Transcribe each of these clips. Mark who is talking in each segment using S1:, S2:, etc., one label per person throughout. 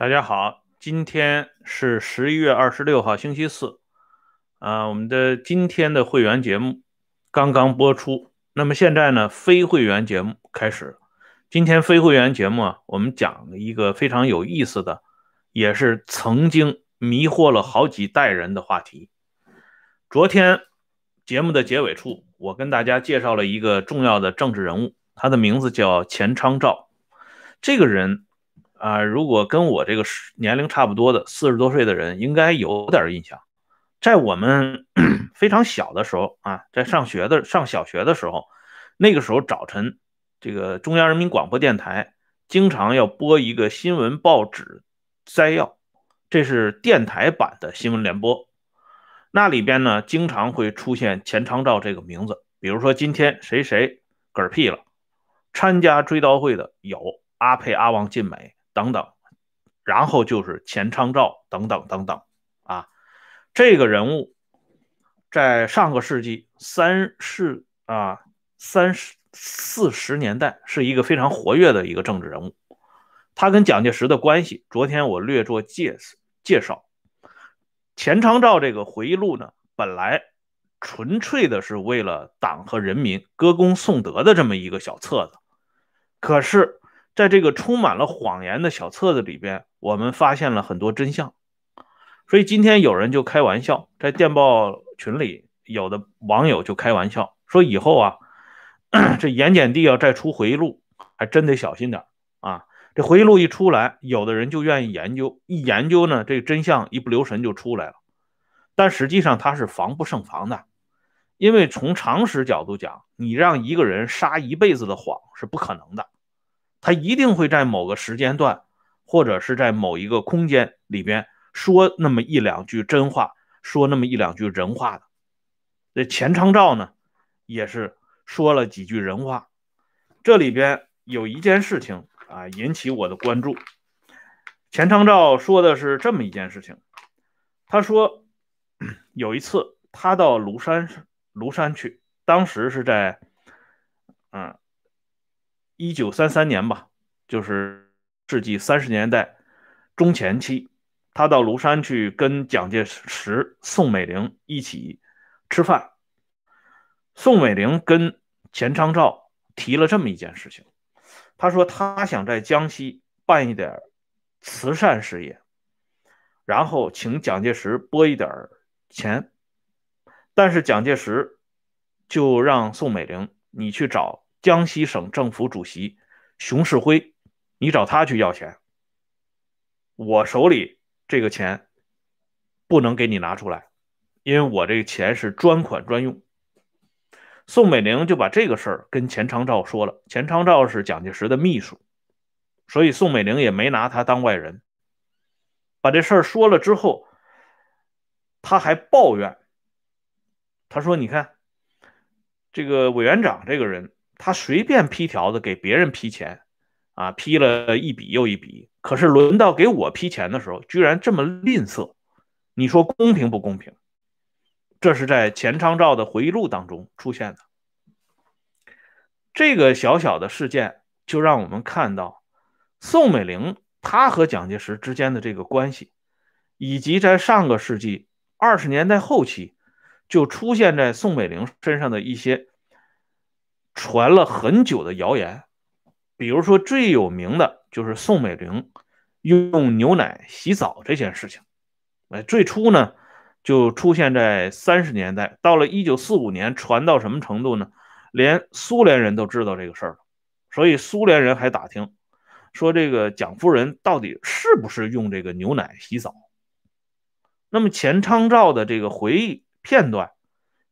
S1: 大家好，今天是十一月二十六号，星期四。啊，我们的今天的会员节目刚刚播出，那么现在呢，非会员节目开始。今天非会员节目啊，我们讲一个非常有意思的，也是曾经迷惑了好几代人的话题。昨天节目的结尾处，我跟大家介绍了一个重要的政治人物，他的名字叫钱昌照。这个人。啊，如果跟我这个年龄差不多的四十多岁的人，应该有点印象。在我们 非常小的时候啊，在上学的上小学的时候，那个时候早晨，这个中央人民广播电台经常要播一个新闻报纸摘要，这是电台版的新闻联播。那里边呢，经常会出现钱昌照这个名字。比如说今天谁谁嗝屁了，参加追悼会的有阿沛、阿旺、晋美。等等，然后就是钱昌照等等等等啊，这个人物在上个世纪三四啊三十四十年代是一个非常活跃的一个政治人物。他跟蒋介石的关系，昨天我略作介介绍。钱昌照这个回忆录呢，本来纯粹的是为了党和人民歌功颂德的这么一个小册子，可是。在这个充满了谎言的小册子里边，我们发现了很多真相。所以今天有人就开玩笑，在电报群里，有的网友就开玩笑说：“以后啊，这盐碱地要再出回忆录，还真得小心点啊！这回忆录一出来，有的人就愿意研究，一研究呢，这个真相一不留神就出来了。但实际上他是防不胜防的，因为从常识角度讲，你让一个人撒一辈子的谎是不可能的。”他一定会在某个时间段，或者是在某一个空间里边说那么一两句真话，说那么一两句人话的。这钱昌照呢，也是说了几句人话。这里边有一件事情啊，引起我的关注。钱昌照说的是这么一件事情，他说有一次他到庐山庐山去，当时是在嗯。一九三三年吧，就是世纪三十年代中前期，他到庐山去跟蒋介石、宋美龄一起吃饭。宋美龄跟钱昌照提了这么一件事情，他说他想在江西办一点慈善事业，然后请蒋介石拨一点钱，但是蒋介石就让宋美龄你去找。江西省政府主席熊式辉，你找他去要钱。我手里这个钱不能给你拿出来，因为我这个钱是专款专用。宋美龄就把这个事儿跟钱昌照说了。钱昌照是蒋介石的秘书，所以宋美龄也没拿他当外人。把这事儿说了之后，他还抱怨，他说：“你看，这个委员长这个人。”他随便批条子给别人批钱，啊，批了一笔又一笔。可是轮到给我批钱的时候，居然这么吝啬，你说公平不公平？这是在钱昌照的回忆录当中出现的。这个小小的事件就让我们看到宋美龄她和蒋介石之间的这个关系，以及在上个世纪二十年代后期就出现在宋美龄身上的一些。传了很久的谣言，比如说最有名的就是宋美龄用牛奶洗澡这件事情。哎，最初呢就出现在三十年代，到了一九四五年，传到什么程度呢？连苏联人都知道这个事儿了。所以苏联人还打听说这个蒋夫人到底是不是用这个牛奶洗澡。那么钱昌照的这个回忆片段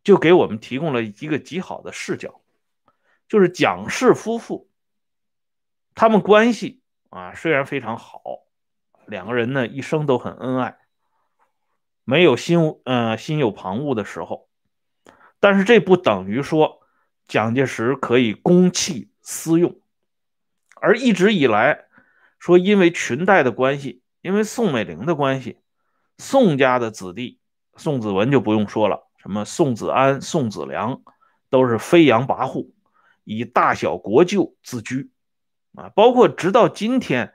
S1: 就给我们提供了一个极好的视角。就是蒋氏夫妇，他们关系啊虽然非常好，两个人呢一生都很恩爱，没有心呃心有旁骛的时候，但是这不等于说蒋介石可以公器私用，而一直以来说因为裙带的关系，因为宋美龄的关系，宋家的子弟宋子文就不用说了，什么宋子安、宋子良都是飞扬跋扈。以大小国舅自居，啊，包括直到今天，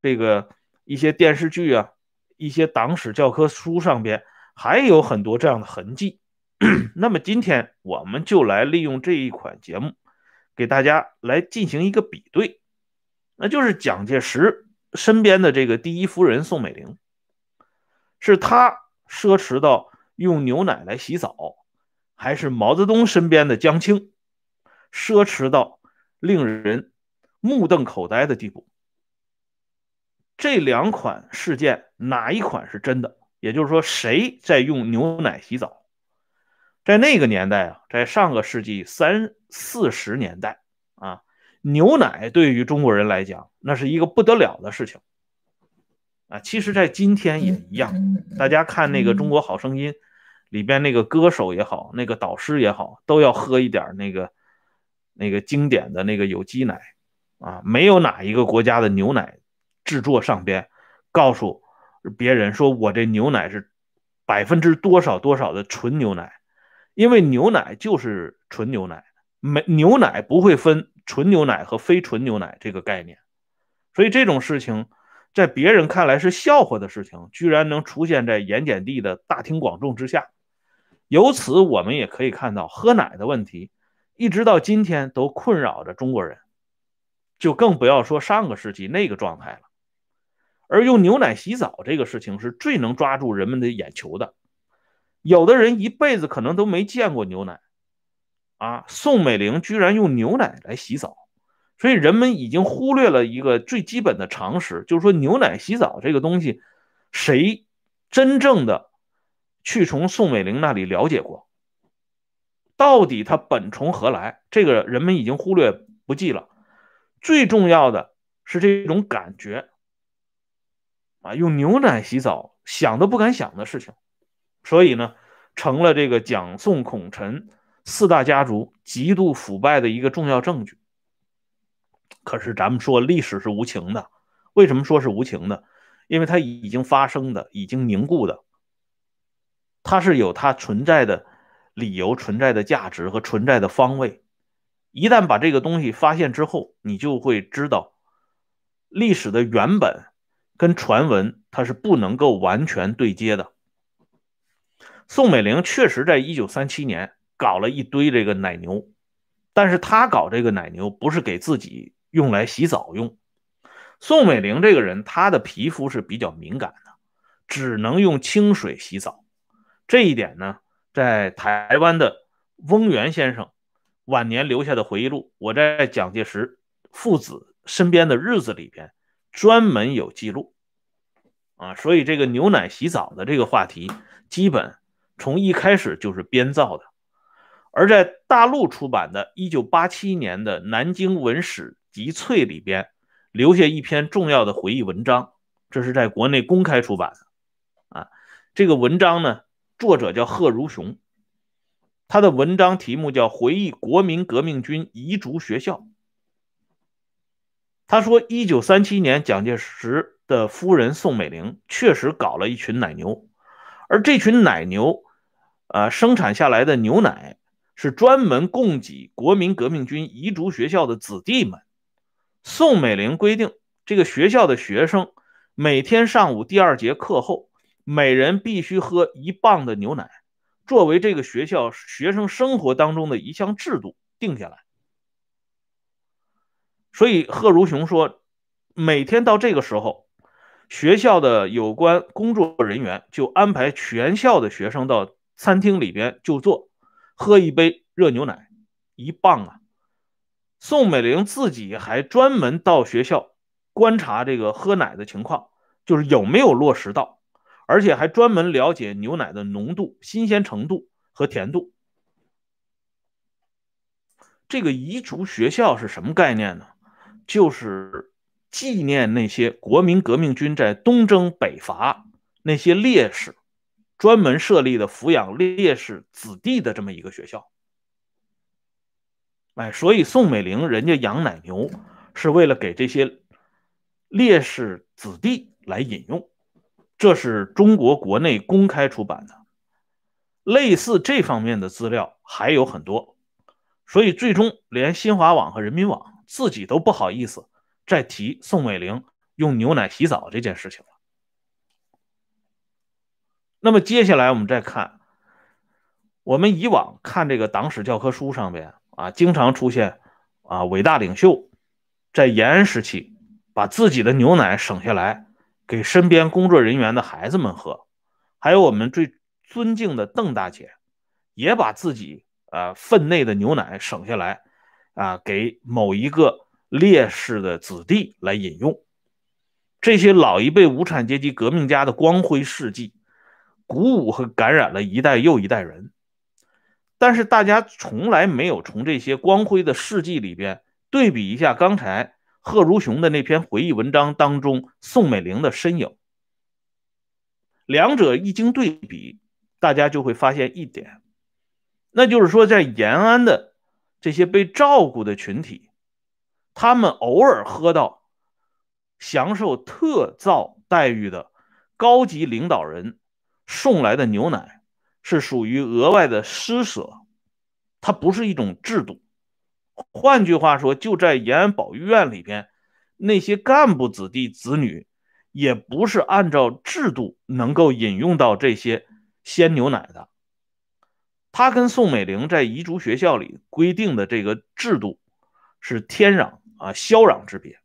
S1: 这个一些电视剧啊，一些党史教科书上边还有很多这样的痕迹。那么今天我们就来利用这一款节目，给大家来进行一个比对，那就是蒋介石身边的这个第一夫人宋美龄，是他奢侈到用牛奶来洗澡，还是毛泽东身边的江青奢侈到令人目瞪口呆的地步？这两款事件哪一款是真的？也就是说，谁在用牛奶洗澡？在那个年代啊，在上个世纪三四十年代啊，牛奶对于中国人来讲，那是一个不得了的事情啊。其实，在今天也一样。大家看那个《中国好声音》里边那个歌手也好，那个导师也好，都要喝一点那个那个经典的那个有机奶啊。没有哪一个国家的牛奶制作上边告诉别人说我这牛奶是百分之多少多少的纯牛奶。因为牛奶就是纯牛奶，没牛奶不会分纯牛奶和非纯牛奶这个概念，所以这种事情在别人看来是笑话的事情，居然能出现在盐碱地的大庭广众之下。由此我们也可以看到，喝奶的问题一直到今天都困扰着中国人，就更不要说上个世纪那个状态了。而用牛奶洗澡这个事情是最能抓住人们的眼球的。有的人一辈子可能都没见过牛奶，啊，宋美龄居然用牛奶来洗澡，所以人们已经忽略了一个最基本的常识，就是说牛奶洗澡这个东西，谁真正的去从宋美龄那里了解过？到底它本从何来？这个人们已经忽略不计了。最重要的是这种感觉，啊，用牛奶洗澡，想都不敢想的事情。所以呢，成了这个蒋宋孔陈四大家族极度腐败的一个重要证据。可是咱们说历史是无情的，为什么说是无情的？因为它已经发生的、已经凝固的，它是有它存在的理由、存在的价值和存在的方位。一旦把这个东西发现之后，你就会知道历史的原本跟传闻它是不能够完全对接的。宋美龄确实在一九三七年搞了一堆这个奶牛，但是她搞这个奶牛不是给自己用来洗澡用。宋美龄这个人，她的皮肤是比较敏感的，只能用清水洗澡。这一点呢，在台湾的翁源先生晚年留下的回忆录《我在蒋介石父子身边的日子》里边专门有记录。啊，所以这个牛奶洗澡的这个话题，基本。从一开始就是编造的，而在大陆出版的1987年的《南京文史集萃》里边，留下一篇重要的回忆文章，这是在国内公开出版的。啊，这个文章呢，作者叫贺如雄，他的文章题目叫《回忆国民革命军彝族学校》。他说，1937年，蒋介石的夫人宋美龄确实搞了一群奶牛，而这群奶牛。啊，生产下来的牛奶是专门供给国民革命军彝族学校的子弟们。宋美龄规定，这个学校的学生每天上午第二节课后，每人必须喝一磅的牛奶，作为这个学校学生生活当中的一项制度定下来。所以贺如雄说，每天到这个时候，学校的有关工作人员就安排全校的学生到。餐厅里边就坐，喝一杯热牛奶，一磅啊！宋美龄自己还专门到学校观察这个喝奶的情况，就是有没有落实到，而且还专门了解牛奶的浓度、新鲜程度和甜度。这个彝族学校是什么概念呢？就是纪念那些国民革命军在东征北伐那些烈士。专门设立的抚养烈士子弟的这么一个学校，哎，所以宋美龄人家养奶牛是为了给这些烈士子弟来饮用，这是中国国内公开出版的。类似这方面的资料还有很多，所以最终连新华网和人民网自己都不好意思再提宋美龄用牛奶洗澡这件事情了。那么接下来我们再看，我们以往看这个党史教科书上边啊，经常出现啊，伟大领袖在延安时期把自己的牛奶省下来给身边工作人员的孩子们喝，还有我们最尊敬的邓大姐也把自己啊分内的牛奶省下来啊给某一个烈士的子弟来饮用。这些老一辈无产阶级革命家的光辉事迹。鼓舞和感染了一代又一代人，但是大家从来没有从这些光辉的事迹里边对比一下刚才贺如雄的那篇回忆文章当中宋美龄的身影。两者一经对比，大家就会发现一点，那就是说，在延安的这些被照顾的群体，他们偶尔喝到享受特造待遇的高级领导人。送来的牛奶是属于额外的施舍，它不是一种制度。换句话说，就在延安保育院里边，那些干部子弟子女也不是按照制度能够饮用到这些鲜牛奶的。他跟宋美龄在彝族学校里规定的这个制度是天壤啊霄壤之别。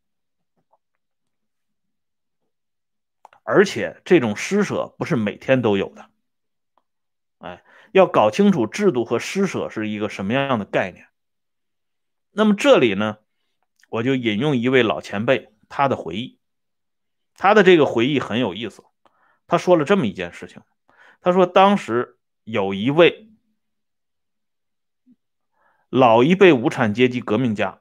S1: 而且这种施舍不是每天都有的，哎，要搞清楚制度和施舍是一个什么样的概念。那么这里呢，我就引用一位老前辈他的回忆，他的这个回忆很有意思。他说了这么一件事情，他说当时有一位老一辈无产阶级革命家，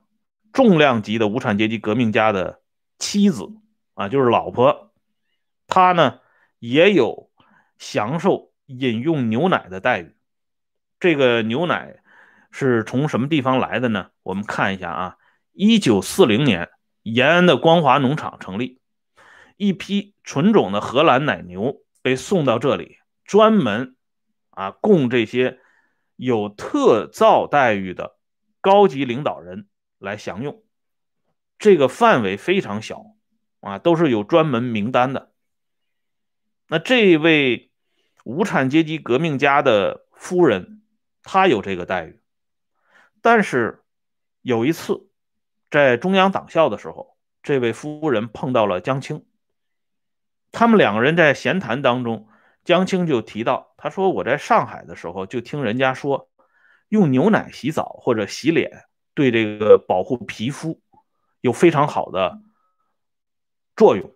S1: 重量级的无产阶级革命家的妻子啊，就是老婆。他呢也有享受饮用牛奶的待遇。这个牛奶是从什么地方来的呢？我们看一下啊，一九四零年，延安的光华农场成立，一批纯种的荷兰奶牛被送到这里，专门啊供这些有特造待遇的高级领导人来享用。这个范围非常小啊，都是有专门名单的。那这位无产阶级革命家的夫人，她有这个待遇，但是有一次在中央党校的时候，这位夫人碰到了江青，他们两个人在闲谈当中，江青就提到，他说我在上海的时候就听人家说，用牛奶洗澡或者洗脸，对这个保护皮肤有非常好的作用。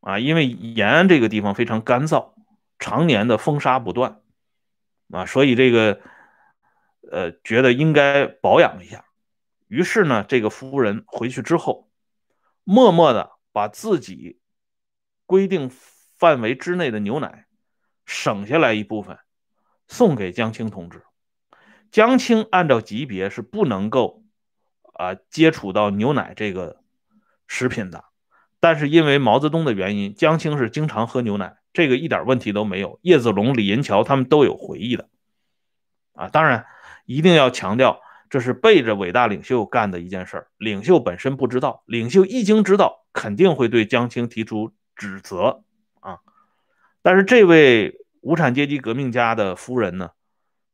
S1: 啊，因为延安这个地方非常干燥，常年的风沙不断，啊，所以这个，呃，觉得应该保养一下。于是呢，这个夫人回去之后，默默的把自己规定范围之内的牛奶省下来一部分，送给江青同志。江青按照级别是不能够啊接触到牛奶这个食品的。但是因为毛泽东的原因，江青是经常喝牛奶，这个一点问题都没有。叶子龙、李银桥他们都有回忆的，啊，当然一定要强调，这是背着伟大领袖干的一件事儿，领袖本身不知道，领袖一经知道，肯定会对江青提出指责啊。但是这位无产阶级革命家的夫人呢，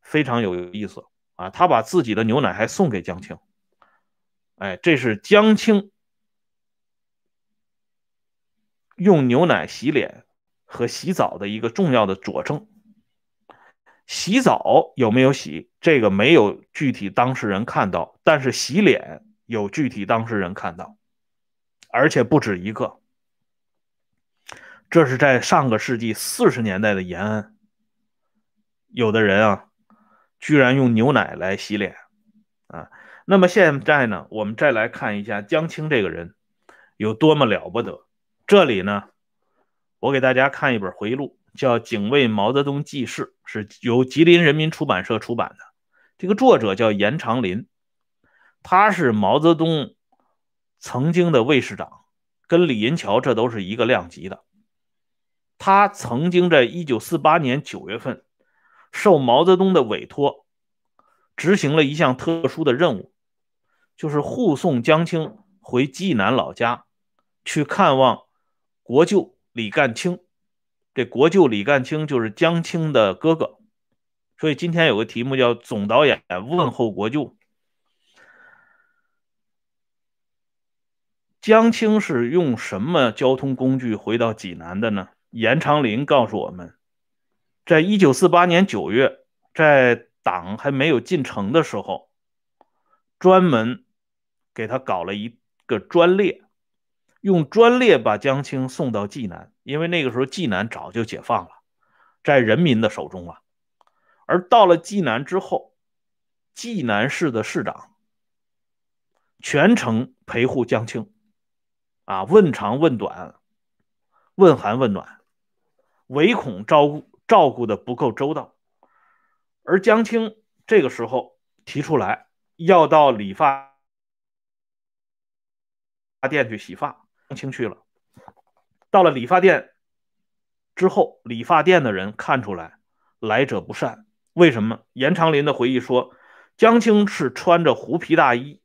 S1: 非常有意思啊，他把自己的牛奶还送给江青，哎，这是江青。用牛奶洗脸和洗澡的一个重要的佐证。洗澡有没有洗？这个没有具体当事人看到，但是洗脸有具体当事人看到，而且不止一个。这是在上个世纪四十年代的延安，有的人啊，居然用牛奶来洗脸啊。那么现在呢，我们再来看一下江青这个人有多么了不得。这里呢，我给大家看一本回忆录，叫《警卫毛泽东记事》，是由吉林人民出版社出版的。这个作者叫严长林，他是毛泽东曾经的卫士长，跟李银桥这都是一个量级的。他曾经在一九四八年九月份受毛泽东的委托，执行了一项特殊的任务，就是护送江青回济南老家。去看望国舅李干清。这国舅李干清就是江青的哥哥，所以今天有个题目叫“总导演问候国舅”。江青是用什么交通工具回到济南的呢？严长林告诉我们，在一九四八年九月，在党还没有进城的时候，专门给他搞了一个专列，用专列把江青送到济南，因为那个时候济南早就解放了，在人民的手中了。而到了济南之后，济南市的市长全程陪护江青。啊，问长问短，问寒问暖，唯恐照顾照顾的不够周到。而江青这个时候提出来要到理发店去洗发，江青去了。到了理发店之后，理发店的人看出来来者不善。为什么？严长林的回忆说，江青是穿着狐皮大衣，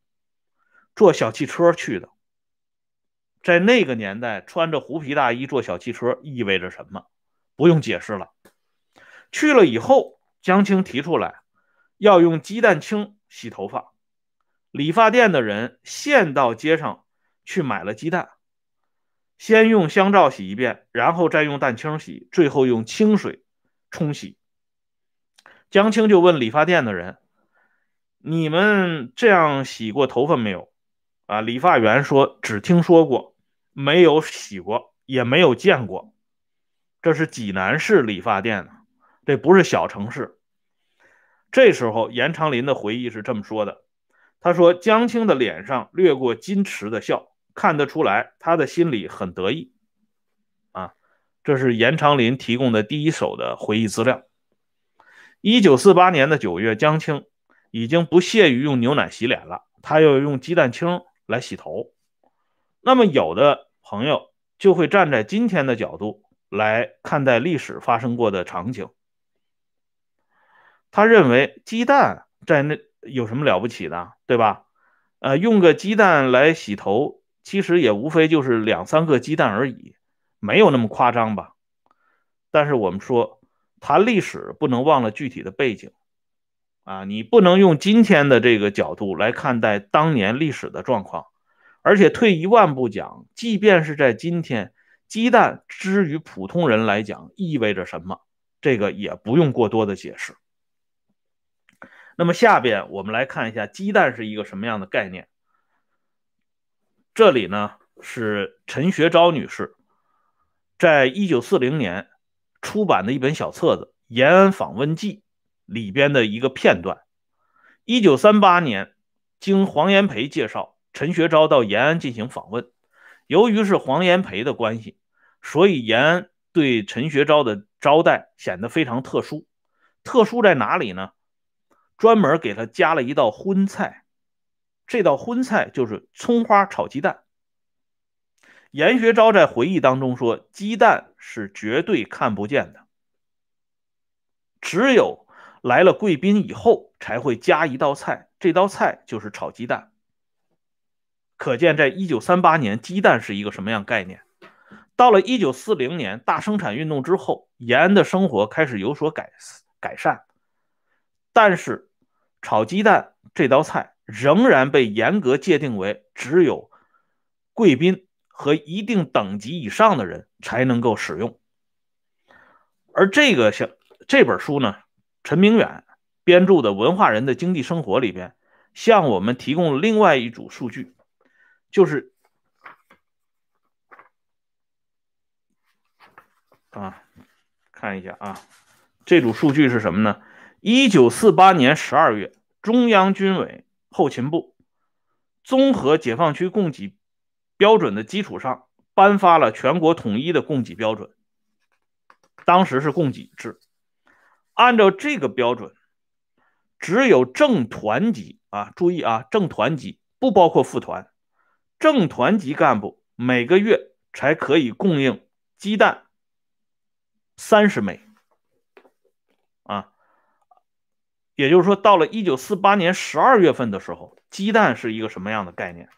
S1: 坐小汽车去的。在那个年代，穿着狐皮大衣坐小汽车意味着什么？不用解释了。去了以后，江青提出来要用鸡蛋清洗头发，理发店的人现到街上去买了鸡蛋，先用香皂洗一遍，然后再用蛋清洗，最后用清水冲洗。江青就问理发店的人：“你们这样洗过头发没有？”啊，理发员说：“只听说过。”没有洗过，也没有见过。这是济南市理发店呢，这不是小城市。这时候，严长林的回忆是这么说的：“他说，江青的脸上掠过矜持的笑，看得出来他的心里很得意。”啊，这是严长林提供的第一手的回忆资料。一九四八年的九月，江青已经不屑于用牛奶洗脸了，他要用鸡蛋清来洗头。那么，有的朋友就会站在今天的角度来看待历史发生过的场景。他认为鸡蛋在那有什么了不起的，对吧？呃，用个鸡蛋来洗头，其实也无非就是两三个鸡蛋而已，没有那么夸张吧？但是我们说，谈历史不能忘了具体的背景啊，你不能用今天的这个角度来看待当年历史的状况。而且退一万步讲，即便是在今天，鸡蛋之于普通人来讲意味着什么，这个也不用过多的解释。那么下边我们来看一下鸡蛋是一个什么样的概念。这里呢是陈学昭女士在一九四零年出版的一本小册子《延安访问记》里边的一个片段。一九三八年，经黄炎培介绍。陈学昭到延安进行访问，由于是黄炎培的关系，所以延安对陈学昭的招待显得非常特殊。特殊在哪里呢？专门给他加了一道荤菜，这道荤菜就是葱花炒鸡蛋。严学昭在回忆当中说：“鸡蛋是绝对看不见的，只有来了贵宾以后才会加一道菜，这道菜就是炒鸡蛋。”可见，在一九三八年，鸡蛋是一个什么样概念？到了一九四零年大生产运动之后，延安的生活开始有所改改善，但是炒鸡蛋这道菜仍然被严格界定为只有贵宾和一定等级以上的人才能够使用。而这个像这本书呢，陈明远编著的《文化人的经济生活》里边，向我们提供了另外一组数据。就是啊，看一下啊，这组数据是什么呢？一九四八年十二月，中央军委后勤部综合解放区供给标准的基础上，颁发了全国统一的供给标准。当时是供给制，按照这个标准，只有正团级啊，注意啊，正团级不包括副团。正团级干部每个月才可以供应鸡蛋三十枚，啊，也就是说，到了一九四八年十二月份的时候，鸡蛋是一个什么样的概念？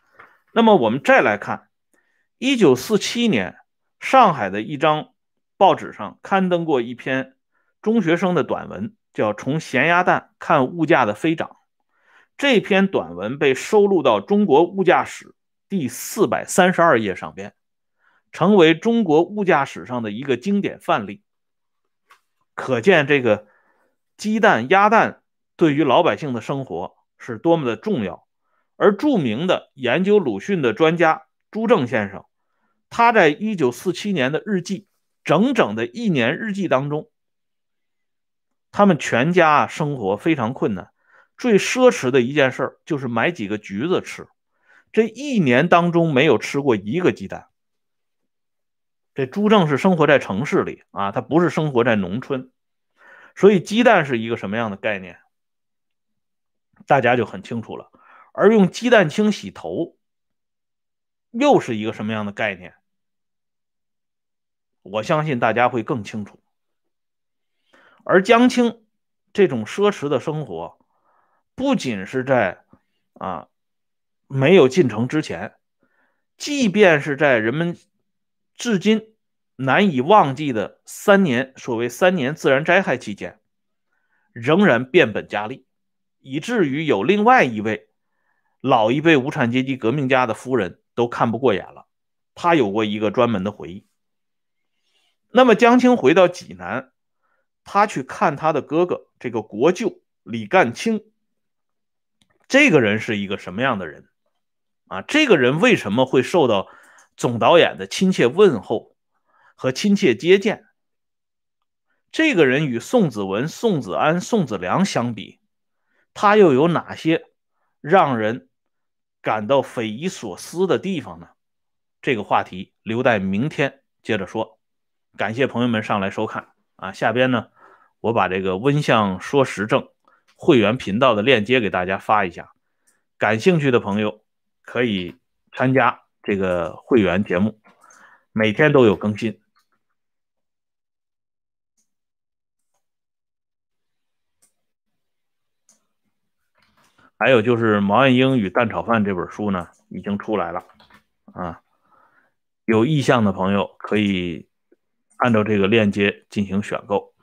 S1: 那么我们再来看，一九四七年，上海的一张报纸上刊登过一篇中学生的短文，叫《从咸鸭蛋看物价的飞涨》。这篇短文被收录到《中国物价史》第四百三十二页上边，成为中国物价史上的一个经典范例。可见这个鸡蛋、鸭蛋对于老百姓的生活是多么的重要。而著名的研究鲁迅的专家朱正先生，他在一九四七年的日记，整整的一年日记当中，他们全家啊生活非常困难。最奢侈的一件事就是买几个橘子吃，这一年当中没有吃过一个鸡蛋。这朱正是生活在城市里啊，他不是生活在农村，所以鸡蛋是一个什么样的概念，大家就很清楚了。而用鸡蛋清洗头，又是一个什么样的概念？我相信大家会更清楚。而江青这种奢侈的生活。不仅是在啊没有进城之前，即便是在人们至今难以忘记的三年所谓三年自然灾害期间，仍然变本加厉，以至于有另外一位老一辈无产阶级革命家的夫人都看不过眼了。他有过一个专门的回忆。那么江青回到济南，他去看他的哥哥这个国舅李干清。这个人是一个什么样的人啊？这个人为什么会受到总导演的亲切问候和亲切接见？这个人与宋子文、宋子安、宋子良相比，他又有哪些让人感到匪夷所思的地方呢？这个话题留待明天接着说。感谢朋友们上来收看啊！下边呢，我把这个温相说时政。会员频道的链接给大家发一下，感兴趣的朋友可以参加这个会员节目，每天都有更新。还有就是《毛岸英与蛋炒饭》这本书呢，已经出来了啊，有意向的朋友可以按照这个链接进行选购。